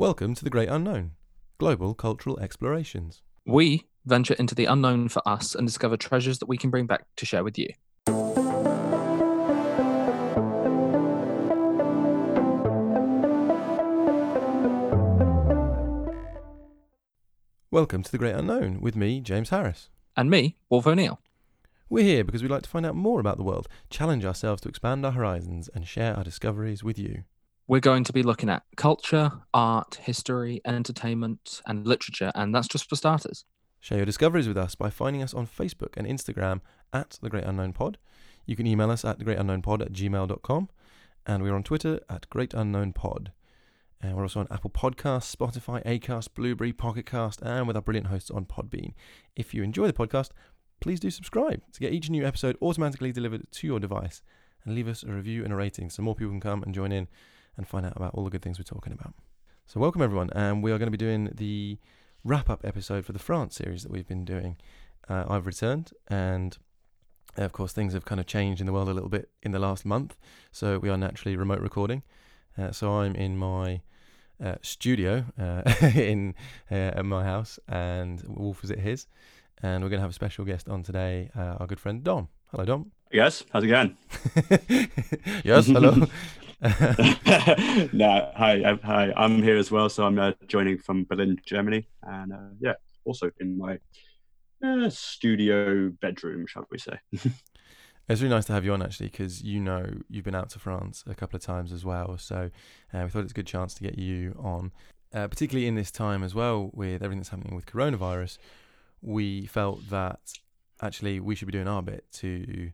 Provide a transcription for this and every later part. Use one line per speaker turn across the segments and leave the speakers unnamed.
Welcome to the Great Unknown Global Cultural Explorations.
We venture into the unknown for us and discover treasures that we can bring back to share with you.
Welcome to the Great Unknown with me, James Harris.
And me, Wolf O'Neill.
We're here because we'd like to find out more about the world, challenge ourselves to expand our horizons, and share our discoveries with you.
We're going to be looking at culture, art, history, entertainment, and literature, and that's just for starters.
Share your discoveries with us by finding us on Facebook and Instagram at The Great Unknown Pod. You can email us at thegreatunknownpod at gmail.com, and we're on Twitter at Great Unknown Pod. And we're also on Apple Podcasts, Spotify, Acast, Blubrry, Pocket Cast, and with our brilliant hosts on Podbean. If you enjoy the podcast, please do subscribe to get each new episode automatically delivered to your device and leave us a review and a rating so more people can come and join in and find out about all the good things we're talking about. So, welcome everyone, and we are going to be doing the wrap up episode for the France series that we've been doing. Uh, I've returned, and of course, things have kind of changed in the world a little bit in the last month, so we are naturally remote recording. Uh, so, I'm in my uh, studio uh, in uh, at my house, and Wolf is at his. And we're going to have a special guest on today, uh, our good friend Dom. Hello, Dom.
Yes, how's it going?
yes, hello.
no, hi, uh, hi. I'm here as well, so I'm uh, joining from Berlin, Germany, and uh, yeah, also in my uh, studio bedroom, shall we say?
It's really nice to have you on actually, because you know you've been out to France a couple of times as well. So uh, we thought it's a good chance to get you on, uh, particularly in this time as well with everything that's happening with coronavirus. We felt that actually we should be doing our bit to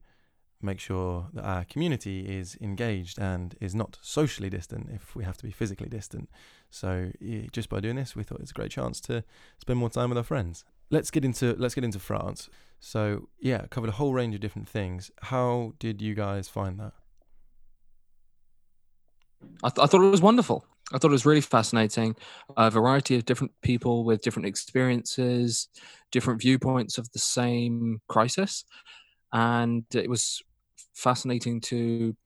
make sure that our community is engaged and is not socially distant if we have to be physically distant. So just by doing this, we thought it's a great chance to spend more time with our friends. Let's get into let's get into France. So yeah, covered a whole range of different things. How did you guys find that?
I, th- I thought it was wonderful. I thought it was really fascinating. A variety of different people with different experiences, different viewpoints of the same crisis. And it was fascinating to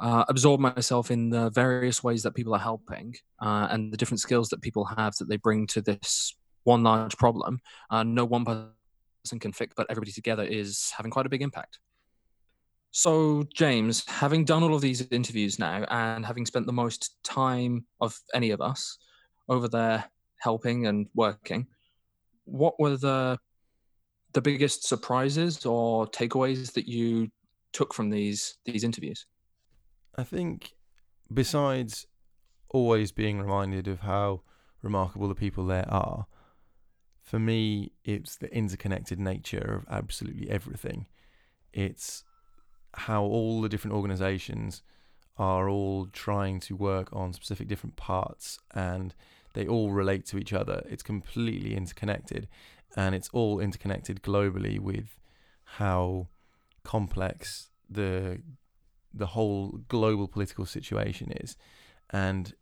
uh, absorb myself in the various ways that people are helping uh, and the different skills that people have that they bring to this one large problem. Uh, no one person can fix, but everybody together is having quite a big impact. So, James, having done all of these interviews now and having spent the most time of any of us over there helping and working, what were the the biggest surprises or takeaways that you took from these these interviews?
I think besides always being reminded of how remarkable the people there are, for me it's the interconnected nature of absolutely everything. It's how all the different organizations are all trying to work on specific different parts and they all relate to each other. It's completely interconnected and it's all interconnected globally with how complex the the whole global political situation is and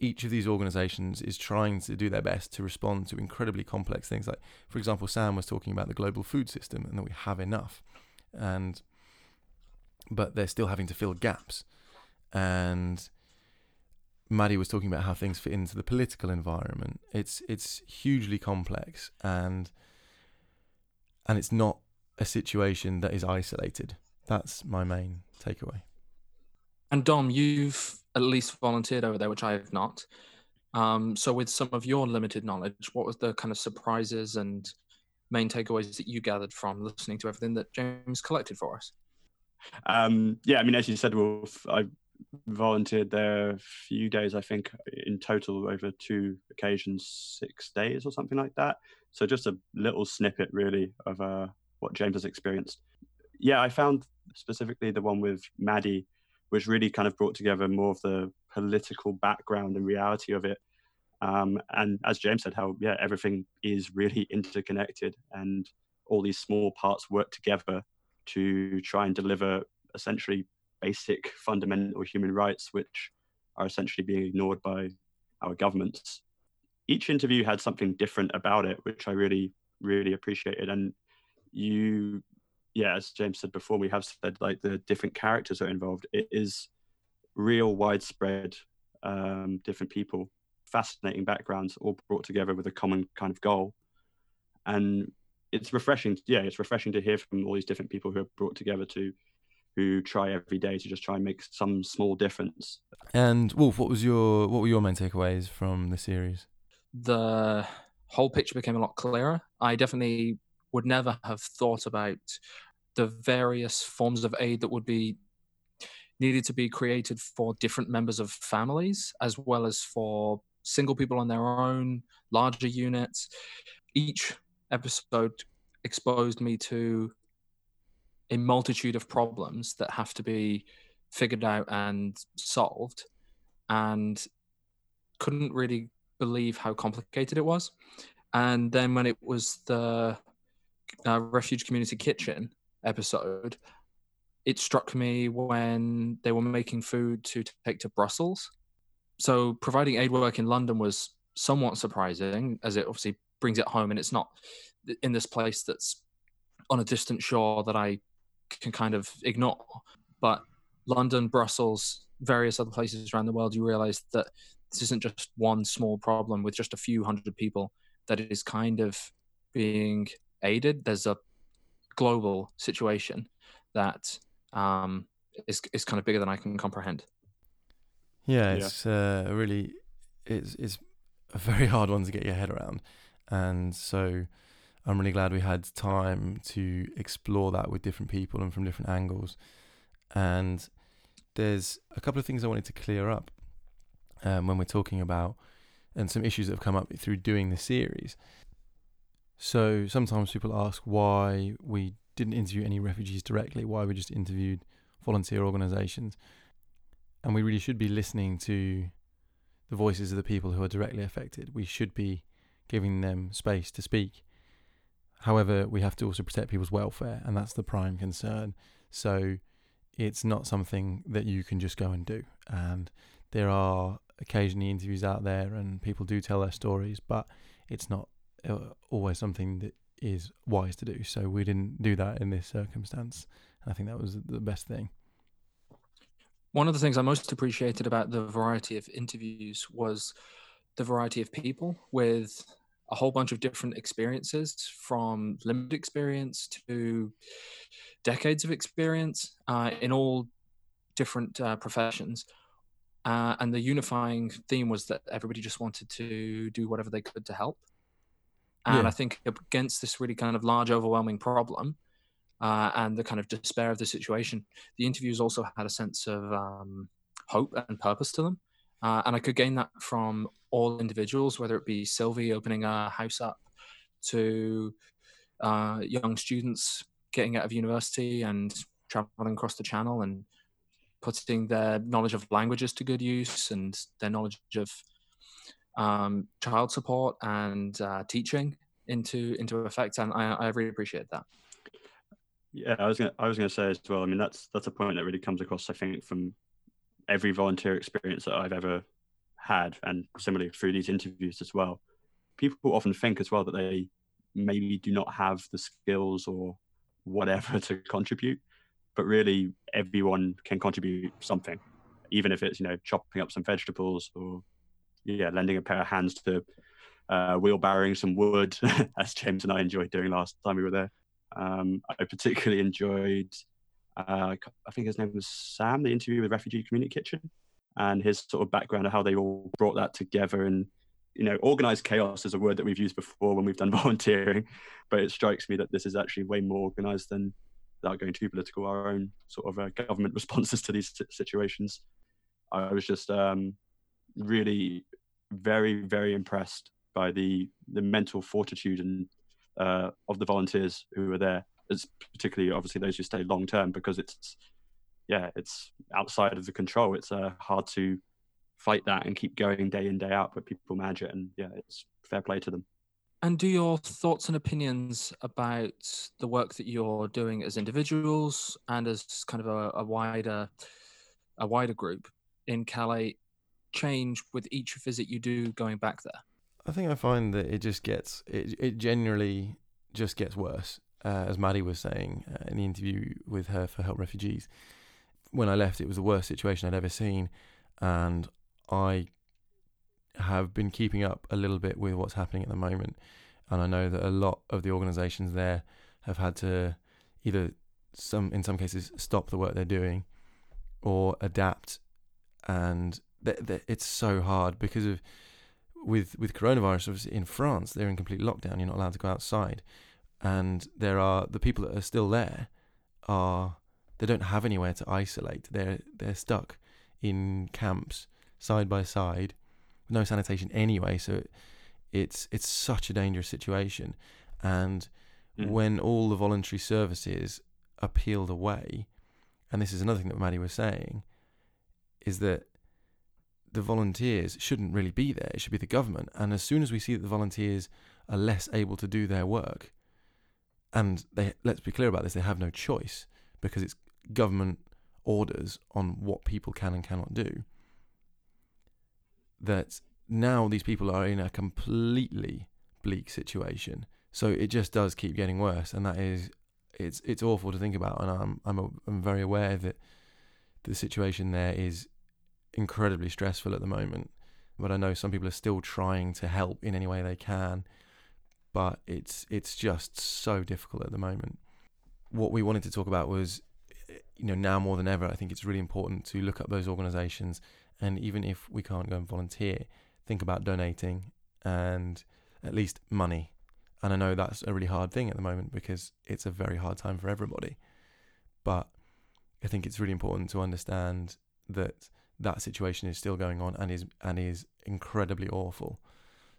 each of these organizations is trying to do their best to respond to incredibly complex things like for example Sam was talking about the global food system and that we have enough and but they're still having to fill gaps. And Maddie was talking about how things fit into the political environment. It's it's hugely complex and and it's not a situation that is isolated. That's my main takeaway.
And Dom, you've at least volunteered over there, which I have not. Um, so, with some of your limited knowledge, what was the kind of surprises and main takeaways that you gathered from listening to everything that James collected for us?
Um, yeah, I mean, as you said, Wolf, I volunteered there a few days, I think, in total over two occasions, six days or something like that. So just a little snippet, really, of uh, what James has experienced. Yeah, I found specifically the one with Maddie, which really kind of brought together more of the political background and reality of it. Um, and as James said, how yeah, everything is really interconnected, and all these small parts work together to try and deliver essentially basic fundamental human rights, which are essentially being ignored by our governments. Each interview had something different about it, which I really, really appreciated. And you, yeah, as James said before, we have said like the different characters are involved. It is real widespread um, different people, fascinating backgrounds, all brought together with a common kind of goal. And it's refreshing. Yeah, it's refreshing to hear from all these different people who are brought together to who try every day to just try and make some small difference.
And Wolf, what was your what were your main takeaways from the series?
The whole picture became a lot clearer. I definitely would never have thought about the various forms of aid that would be needed to be created for different members of families as well as for single people on their own, larger units. Each episode exposed me to a multitude of problems that have to be figured out and solved and couldn't really believe how complicated it was and then when it was the uh, refugee community kitchen episode it struck me when they were making food to take to brussels so providing aid work in london was somewhat surprising as it obviously brings it home and it's not in this place that's on a distant shore that i can kind of ignore. But London, Brussels, various other places around the world, you realize that this isn't just one small problem with just a few hundred people that is kind of being aided. There's a global situation that um, is is kind of bigger than I can comprehend.
Yeah, it's yeah. Uh, really it's it's a very hard one to get your head around, and so I'm really glad we had time to explore that with different people and from different angles. And there's a couple of things I wanted to clear up um, when we're talking about and some issues that have come up through doing the series. So sometimes people ask why we didn't interview any refugees directly, why we just interviewed volunteer organisations. And we really should be listening to the voices of the people who are directly affected. We should be giving them space to speak However, we have to also protect people's welfare, and that's the prime concern. So it's not something that you can just go and do. And there are occasionally interviews out there, and people do tell their stories, but it's not always something that is wise to do. So we didn't do that in this circumstance. And I think that was the best thing.
One of the things I most appreciated about the variety of interviews was the variety of people with a whole bunch of different experiences from limited experience to decades of experience uh, in all different uh, professions. Uh, and the unifying theme was that everybody just wanted to do whatever they could to help. And yeah. I think against this really kind of large, overwhelming problem uh, and the kind of despair of the situation, the interviews also had a sense of um, hope and purpose to them. Uh, and I could gain that from all individuals, whether it be Sylvie opening a house up to uh, young students getting out of university and traveling across the channel and putting their knowledge of languages to good use and their knowledge of um, child support and uh, teaching into into effect. And I, I really appreciate that.
Yeah, I was gonna I was gonna say as well. I mean, that's that's a point that really comes across. I think from every volunteer experience that I've ever had, and similarly through these interviews as well, people often think as well that they maybe do not have the skills or whatever to contribute, but really everyone can contribute something, even if it's you know chopping up some vegetables or yeah lending a pair of hands to uh, wheelbarrowing some wood, as James and I enjoyed doing last time we were there. Um, I particularly enjoyed uh, I think his name was Sam, the interview with Refugee Community Kitchen, and his sort of background of how they all brought that together. And, you know, organized chaos is a word that we've used before when we've done volunteering, but it strikes me that this is actually way more organized than, without going too political, our own sort of uh, government responses to these situations. I was just um, really very, very impressed by the the mental fortitude and uh, of the volunteers who were there it's particularly obviously those who stay long term because it's yeah it's outside of the control. It's uh, hard to fight that and keep going day in day out but people manage it and yeah it's fair play to them.
And do your thoughts and opinions about the work that you're doing as individuals and as kind of a, a wider a wider group in calais change with each visit you do going back there?
I think i find that it just gets it, it generally just gets worse uh, as Maddie was saying uh, in the interview with her for Help Refugees, when I left, it was the worst situation I'd ever seen, and I have been keeping up a little bit with what's happening at the moment, and I know that a lot of the organisations there have had to either some in some cases stop the work they're doing or adapt, and th- th- it's so hard because of with with coronavirus. Obviously, in France, they're in complete lockdown. You're not allowed to go outside, and there are the people that are still there are they don't have anywhere to isolate. They're they're stuck in camps side by side, with no sanitation anyway. So it's it's such a dangerous situation, and mm. when all the voluntary services are peeled away, and this is another thing that Maddie was saying, is that the volunteers shouldn't really be there. It should be the government. And as soon as we see that the volunteers are less able to do their work, and they let's be clear about this, they have no choice because it's government orders on what people can and cannot do. That now these people are in a completely bleak situation. So it just does keep getting worse, and that is it's it's awful to think about. And I'm I'm I'm very aware that the situation there is incredibly stressful at the moment. But I know some people are still trying to help in any way they can. But it's it's just so difficult at the moment. What we wanted to talk about was, you know, now more than ever, I think it's really important to look up those organisations, and even if we can't go and volunteer, think about donating and at least money. And I know that's a really hard thing at the moment because it's a very hard time for everybody. But I think it's really important to understand that that situation is still going on and is and is incredibly awful.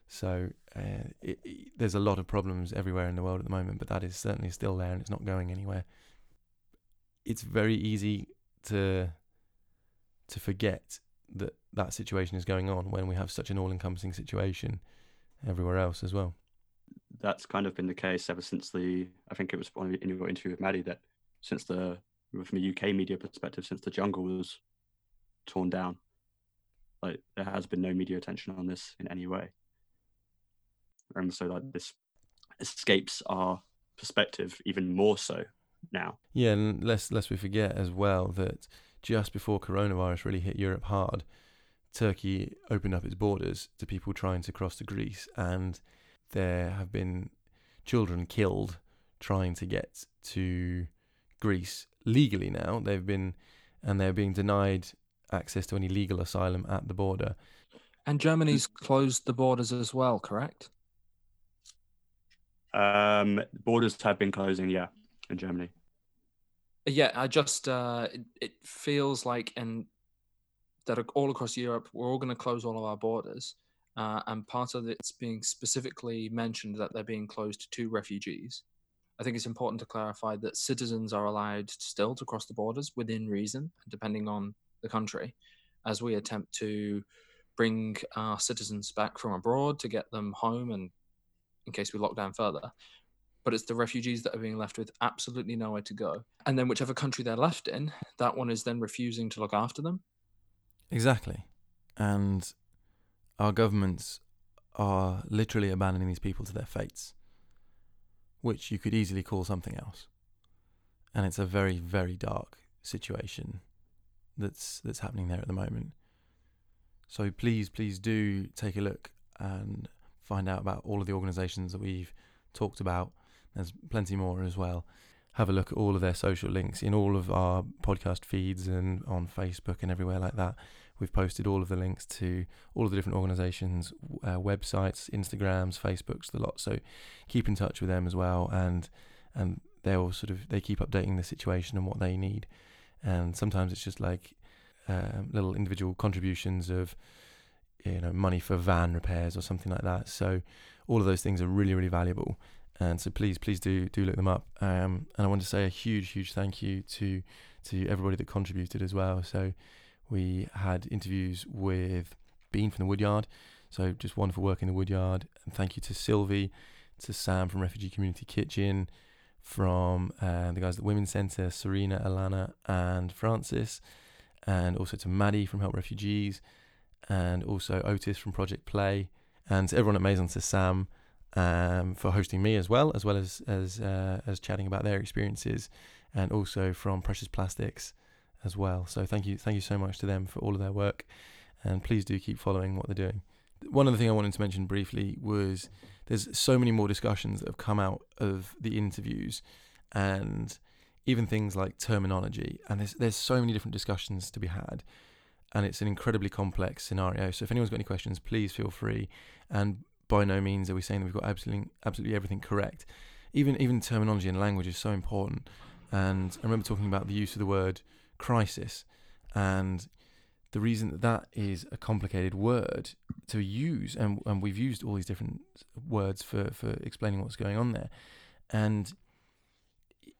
So uh, it, it, there's a lot of problems everywhere in the world at the moment, but that is certainly still there and it's not going anywhere. It's very easy to to forget that that situation is going on when we have such an all-encompassing situation everywhere else as well.
That's kind of been the case ever since the. I think it was in your interview with Maddie that since the from a UK media perspective, since the jungle was torn down. Like there has been no media attention on this in any way. And so that this escapes our perspective even more so now.
Yeah, and lest lest we forget as well that just before coronavirus really hit Europe hard, Turkey opened up its borders to people trying to cross to Greece, and there have been children killed trying to get to Greece legally now. They've been and they're being denied access to any legal asylum at the border.
And Germany's closed the borders as well, correct?
Um, borders have been closing, yeah, in Germany.
Yeah, I just uh, it, it feels like and that all across Europe we're all going to close all of our borders, uh, and part of it's being specifically mentioned that they're being closed to refugees. I think it's important to clarify that citizens are allowed still to cross the borders within reason, depending on the country as we attempt to bring our citizens back from abroad to get them home and in case we lock down further. But it's the refugees that are being left with absolutely nowhere to go. And then whichever country they're left in, that one is then refusing to look after them.
Exactly. And our governments are literally abandoning these people to their fates, which you could easily call something else. And it's a very, very dark situation that's that's happening there at the moment. So please, please do take a look and find out about all of the organisations that we've talked about. There's plenty more as well. Have a look at all of their social links in all of our podcast feeds and on Facebook and everywhere like that. We've posted all of the links to all of the different organizations' uh, websites, Instagrams, Facebooks, the lot. So keep in touch with them as well, and and they'll sort of they keep updating the situation and what they need and sometimes it's just like um, little individual contributions of you know money for van repairs or something like that. So all of those things are really really valuable, and so please please do do look them up. Um, and I want to say a huge huge thank you to to everybody that contributed as well. So we had interviews with Bean from the Woodyard, so just wonderful work in the Woodyard, and thank you to Sylvie, to Sam from Refugee Community Kitchen from uh, the guys at the Women's Centre, Serena, Alana, and Francis, and also to Maddie from Help Refugees, and also Otis from Project Play, and to everyone at Maison to Sam um, for hosting me as well, as well as as uh, as chatting about their experiences, and also from Precious Plastics as well. So thank you, thank you so much to them for all of their work, and please do keep following what they're doing. One other thing I wanted to mention briefly was there's so many more discussions that have come out of the interviews, and even things like terminology. And there's there's so many different discussions to be had, and it's an incredibly complex scenario. So if anyone's got any questions, please feel free. And by no means are we saying that we've got absolutely absolutely everything correct. Even even terminology and language is so important. And I remember talking about the use of the word crisis, and the reason that that is a complicated word to use, and, and we've used all these different words for, for explaining what's going on there, and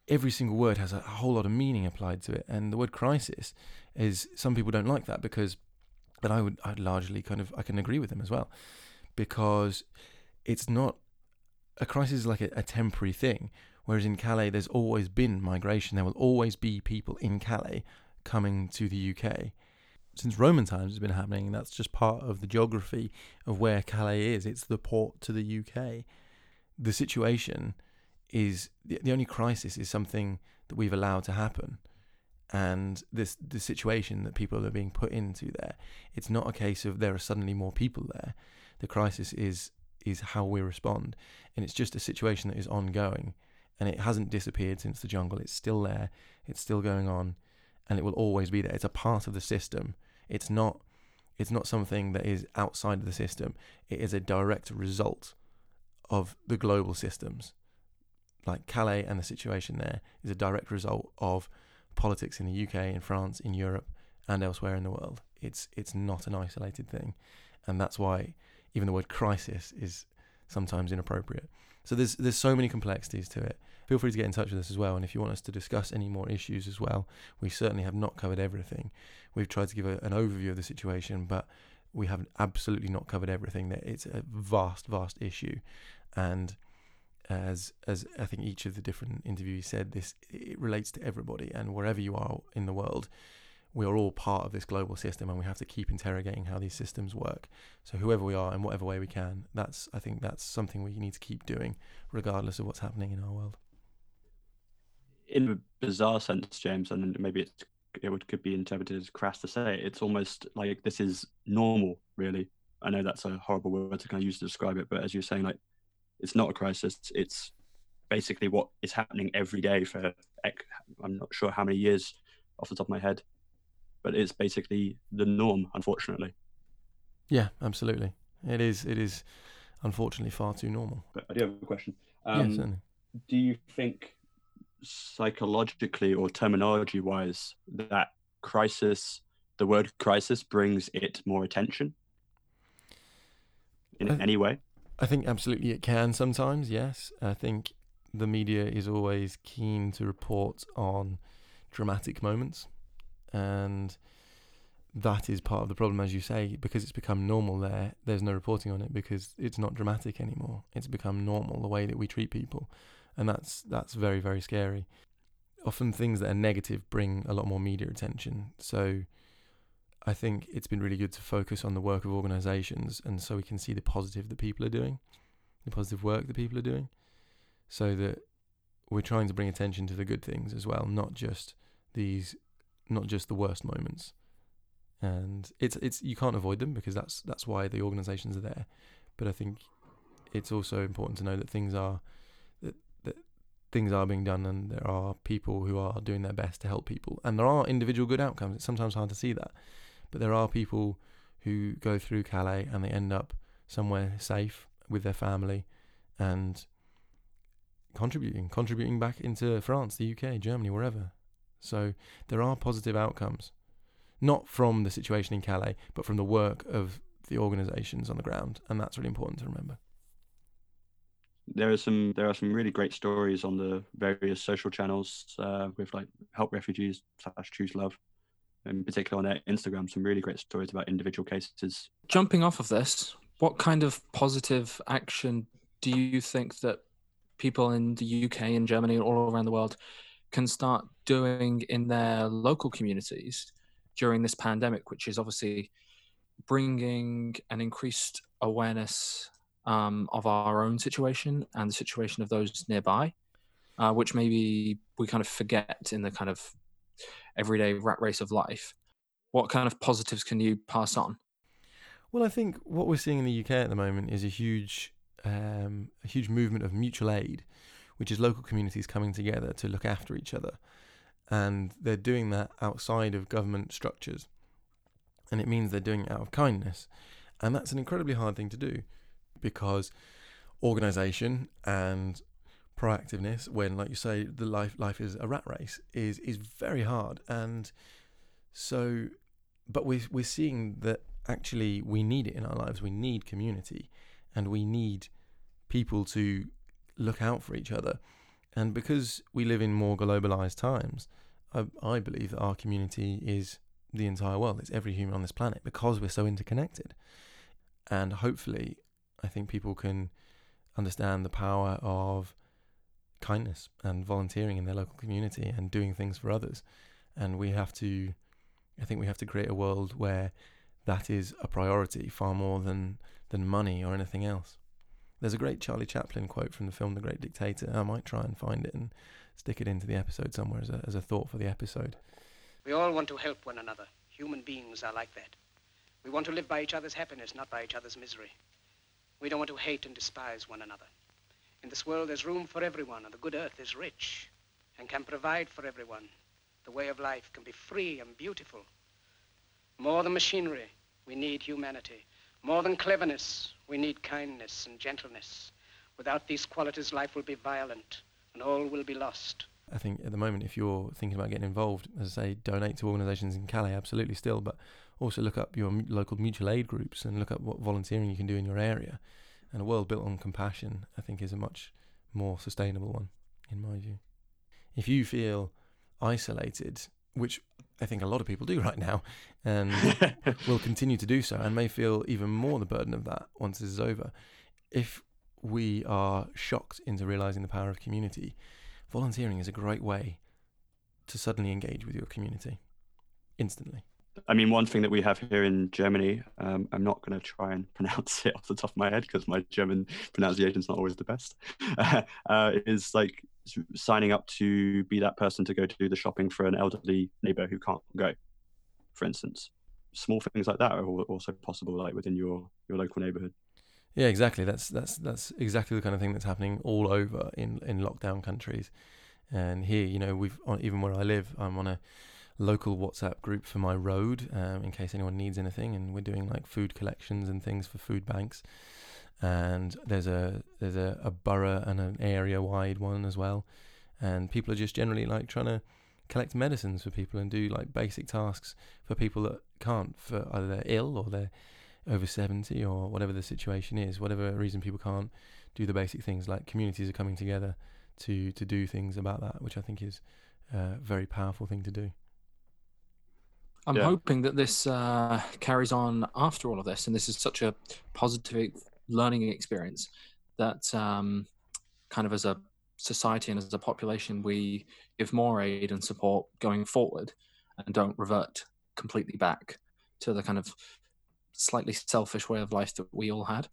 every single word has a whole lot of meaning applied to it. And the word crisis is some people don't like that because, but I would I'd largely kind of I can agree with them as well, because it's not a crisis is like a, a temporary thing. Whereas in Calais, there's always been migration. There will always be people in Calais coming to the UK since Roman times has been happening. That's just part of the geography of where Calais is. It's the port to the UK. The situation is the, the only crisis is something that we've allowed to happen. And this the situation that people are being put into there, it's not a case of there are suddenly more people there. The crisis is is how we respond, and it's just a situation that is ongoing, and it hasn't disappeared since the jungle. It's still there. It's still going on, and it will always be there. It's a part of the system it's not it's not something that is outside of the system. It is a direct result of the global systems. Like Calais and the situation there is a direct result of politics in the UK, in France, in Europe, and elsewhere in the world. It's it's not an isolated thing, and that's why even the word crisis is sometimes inappropriate. So there's there's so many complexities to it. Feel free to get in touch with us as well, and if you want us to discuss any more issues as well, we certainly have not covered everything. We've tried to give a, an overview of the situation, but we have absolutely not covered everything. That it's a vast, vast issue, and as as I think each of the different interviewees said, this it relates to everybody, and wherever you are in the world, we are all part of this global system and we have to keep interrogating how these systems work. So whoever we are in whatever way we can, that's I think that's something we need to keep doing regardless of what's happening in our world.
In a bizarre sense, James, and maybe it's, it would, could be interpreted as crass to say, it's almost like this is normal, really. I know that's a horrible word to kind of use to describe it, but as you're saying, like it's not a crisis. It's basically what is happening every day for I'm not sure how many years off the top of my head but it's basically the norm, unfortunately.
Yeah, absolutely. It is. It is, unfortunately, far too normal.
But I do have a question.
Um, yeah, certainly.
Do you think, psychologically or terminology-wise, that crisis, the word crisis, brings it more attention in th- any way?
I think absolutely it can sometimes. Yes, I think the media is always keen to report on dramatic moments and that is part of the problem, as you say, because it's become normal there. There's no reporting on it because it's not dramatic anymore. It's become normal the way that we treat people, and that's that's very very scary. Often things that are negative bring a lot more media attention. So I think it's been really good to focus on the work of organisations, and so we can see the positive that people are doing, the positive work that people are doing, so that we're trying to bring attention to the good things as well, not just these not just the worst moments. And it's it's you can't avoid them because that's that's why the organisations are there. But I think it's also important to know that things are that, that things are being done and there are people who are doing their best to help people. And there are individual good outcomes. It's sometimes hard to see that. But there are people who go through Calais and they end up somewhere safe with their family and contributing, contributing back into France, the UK, Germany, wherever. So there are positive outcomes, not from the situation in Calais, but from the work of the organisations on the ground, and that's really important to remember.
There are some there are some really great stories on the various social channels uh, with like help refugees slash choose love, in particular on their Instagram. Some really great stories about individual cases.
Jumping off of this, what kind of positive action do you think that people in the UK and Germany and all around the world can start doing in their local communities during this pandemic, which is obviously bringing an increased awareness um, of our own situation and the situation of those nearby, uh, which maybe we kind of forget in the kind of everyday rat race of life. What kind of positives can you pass on?
Well, I think what we're seeing in the UK at the moment is a huge, um, a huge movement of mutual aid, which is local communities coming together to look after each other, and they're doing that outside of government structures, and it means they're doing it out of kindness, and that's an incredibly hard thing to do, because organisation and proactiveness, when, like you say, the life life is a rat race, is is very hard, and so, but we're we're seeing that actually we need it in our lives. We need community and we need people to look out for each other. And because we live in more globalized times, I, I believe that our community is the entire world. It's every human on this planet because we're so interconnected. And hopefully, I think people can understand the power of kindness and volunteering in their local community and doing things for others. And we have to, I think we have to create a world where that is a priority far more than than money or anything else. There's a great Charlie Chaplin quote from the film The Great Dictator. I might try and find it and stick it into the episode somewhere as a, as a thought for the episode.
We all want to help one another. Human beings are like that. We want to live by each other's happiness, not by each other's misery. We don't want to hate and despise one another. In this world, there's room for everyone, and the good earth is rich and can provide for everyone. The way of life can be free and beautiful. More than machinery, we need humanity. More than cleverness, we need kindness and gentleness. Without these qualities, life will be violent and all will be lost.
I think at the moment, if you're thinking about getting involved, as I say, donate to organisations in Calais, absolutely still, but also look up your local mutual aid groups and look up what volunteering you can do in your area. And a world built on compassion, I think, is a much more sustainable one, in my view. If you feel isolated, which I think a lot of people do right now, and will continue to do so, and may feel even more the burden of that once this is over. If we are shocked into realizing the power of community, volunteering is a great way to suddenly engage with your community instantly.
I mean, one thing that we have here in Germany, um, I'm not going to try and pronounce it off the top of my head because my German pronunciation is not always the best, uh, is like signing up to be that person to go to do the shopping for an elderly neighbor who can't go, for instance. Small things like that are also possible, like within your your local neighborhood.
Yeah, exactly. That's that's that's exactly the kind of thing that's happening all over in in lockdown countries. And here, you know, we've even where I live, I'm on a local WhatsApp group for my road um, in case anyone needs anything, and we're doing like food collections and things for food banks and there's a there's a, a borough and an area wide one as well and people are just generally like trying to collect medicines for people and do like basic tasks for people that can't for either they're ill or they're over 70 or whatever the situation is whatever reason people can't do the basic things like communities are coming together to to do things about that which i think is a very powerful thing to do
I'm yeah. hoping that this uh, carries on after all of this, and this is such a positive learning experience that um, kind of as a society and as a population we give more aid and support going forward and don't revert completely back to the kind of slightly selfish way of life that we all had.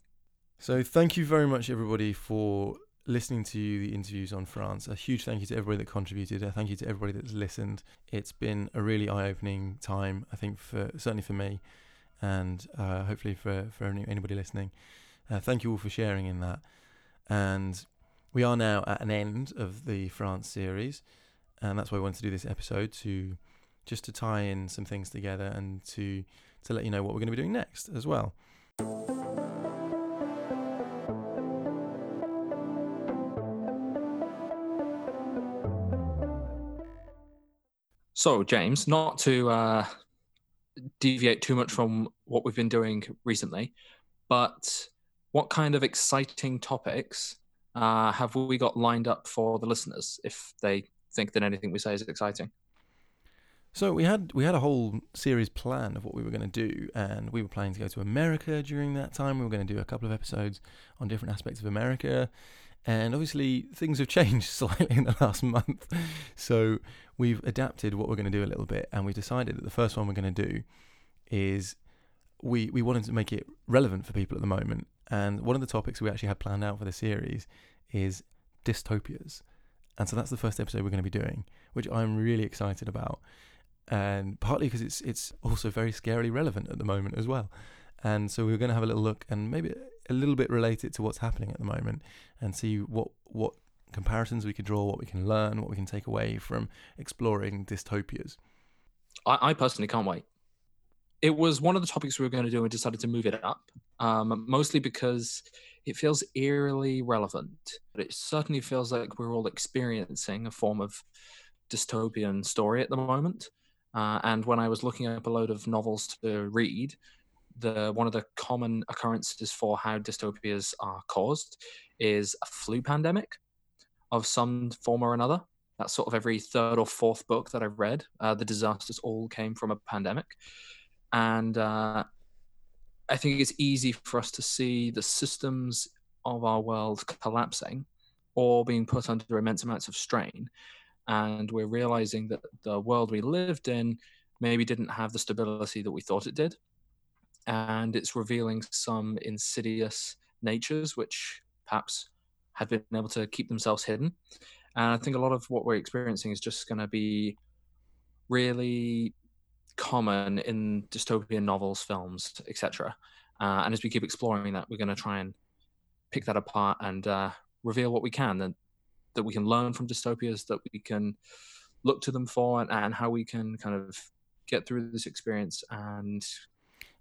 So thank you very much everybody for listening to the interviews on France. A huge thank you to everybody that contributed. A thank you to everybody that's listened. It's been a really eye-opening time, I think, for certainly for me, and uh, hopefully for for anybody listening. Uh, thank you all for sharing in that. And we are now at an end of the France series, and that's why I wanted to do this episode to just to tie in some things together and to to let you know what we're going to be doing next as well.
So, James, not to uh, deviate too much from what we've been doing recently, but what kind of exciting topics uh, have we got lined up for the listeners if they think that anything we say is exciting?
So we had we had a whole series plan of what we were going to do, and we were planning to go to America during that time. We were going to do a couple of episodes on different aspects of America, and obviously things have changed slightly in the last month. So we've adapted what we're going to do a little bit, and we decided that the first one we're going to do is we we wanted to make it relevant for people at the moment and one of the topics we actually had planned out for the series is dystopias. And so that's the first episode we're going to be doing, which I'm really excited about. And partly because it's it's also very scarily relevant at the moment as well. And so we are going to have a little look and maybe a little bit relate it to what's happening at the moment and see what what comparisons we can draw, what we can learn, what we can take away from exploring dystopias.
I, I personally can't wait. It was one of the topics we were going to do and decided to move it up, um, mostly because it feels eerily relevant. But it certainly feels like we're all experiencing a form of dystopian story at the moment. Uh, and when I was looking up a load of novels to read, the one of the common occurrences for how dystopias are caused is a flu pandemic of some form or another. That's sort of every third or fourth book that I've read. Uh, the disasters all came from a pandemic, and uh, I think it's easy for us to see the systems of our world collapsing or being put under immense amounts of strain. And we're realizing that the world we lived in maybe didn't have the stability that we thought it did. And it's revealing some insidious natures which perhaps had been able to keep themselves hidden. And I think a lot of what we're experiencing is just going to be really common in dystopian novels, films, etc. Uh, and as we keep exploring that, we're going to try and pick that apart and uh, reveal what we can that that we can learn from dystopias, that we can look to them for, and, and how we can kind of get through this experience. And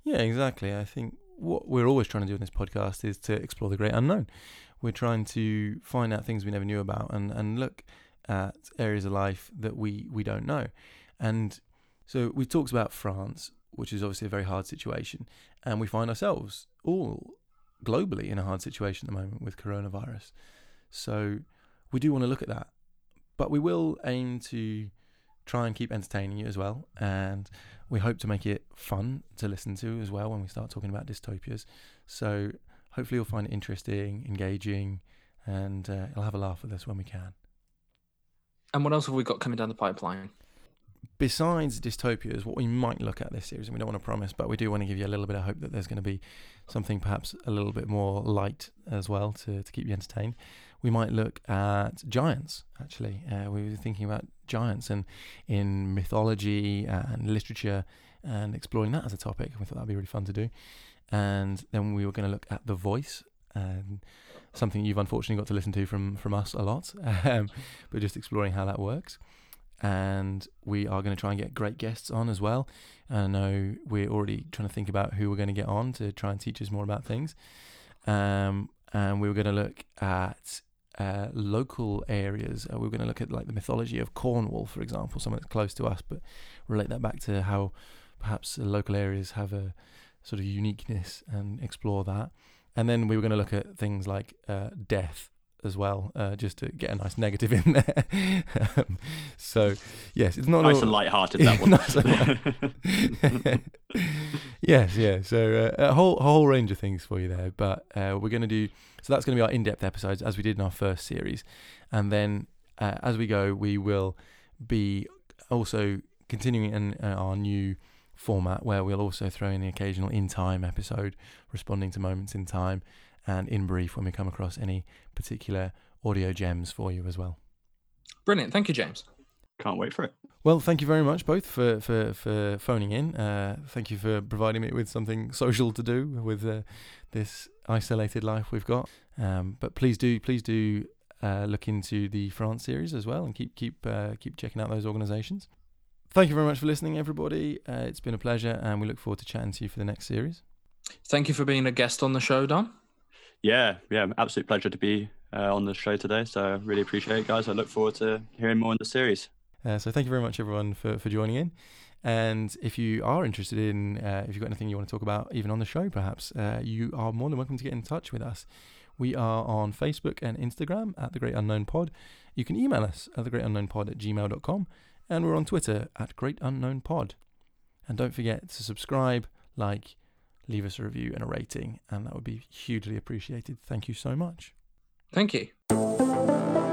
yeah, exactly. I think what we're always trying to do in this podcast is to explore the great unknown. We're trying to find out things we never knew about and, and look at areas of life that we, we don't know. And so we talked about France, which is obviously a very hard situation, and we find ourselves all globally in a hard situation at the moment with coronavirus. So we do want to look at that, but we will aim to try and keep entertaining you as well, and we hope to make it fun to listen to as well when we start talking about dystopias. So hopefully you'll find it interesting, engaging, and uh, you'll have a laugh with us when we can.
And what else have we got coming down the pipeline?
Besides dystopias, what we might look at this series, and we don't want to promise, but we do want to give you a little bit of hope that there's going to be something perhaps a little bit more light as well to, to keep you entertained. We might look at giants, actually. Uh, we were thinking about giants and in mythology and literature and exploring that as a topic. We thought that'd be really fun to do. And then we were going to look at The Voice, and something you've unfortunately got to listen to from, from us a lot, um, but just exploring how that works and we are going to try and get great guests on as well. I know we're already trying to think about who we're going to get on to try and teach us more about things. Um, and we were going to look at uh, local areas. Uh, we are going to look at like the mythology of Cornwall, for example, something that's close to us, but relate that back to how perhaps local areas have a sort of uniqueness and explore that. And then we were going to look at things like uh, death as well, uh, just to get a nice negative in there. um, so, yes, it's not
nice
all,
and light-hearted that one.
light. yes, yeah. So uh, a whole a whole range of things for you there, but uh, we're going to do. So that's going to be our in-depth episodes as we did in our first series, and then uh, as we go, we will be also continuing in uh, our new format where we'll also throw in the occasional in time episode responding to moments in time and in brief when we come across any particular audio gems for you as well.
Brilliant. Thank you, James.
Can't wait for it.
Well, thank you very much both for, for, for phoning in. Uh, thank you for providing me with something social to do with uh, this isolated life we've got. Um, but please do, please do uh, look into the France series as well, and keep keep uh, keep checking out those organisations. Thank you very much for listening, everybody. Uh, it's been a pleasure, and we look forward to chatting to you for the next series.
Thank you for being a guest on the show, Dom.
Yeah, yeah, absolute pleasure to be uh, on the show today. So really appreciate it, guys. I look forward to hearing more in the series.
Uh, so thank you very much, everyone, for, for joining in. And if you are interested in, uh, if you've got anything you want to talk about, even on the show, perhaps, uh, you are more than welcome to get in touch with us. We are on Facebook and Instagram at The Great Unknown Pod. You can email us at thegreatunknownpod at gmail.com. And we're on Twitter at Great Unknown Pod. And don't forget to subscribe, like, leave us a review and a rating, and that would be hugely appreciated. Thank you so much.
Thank you.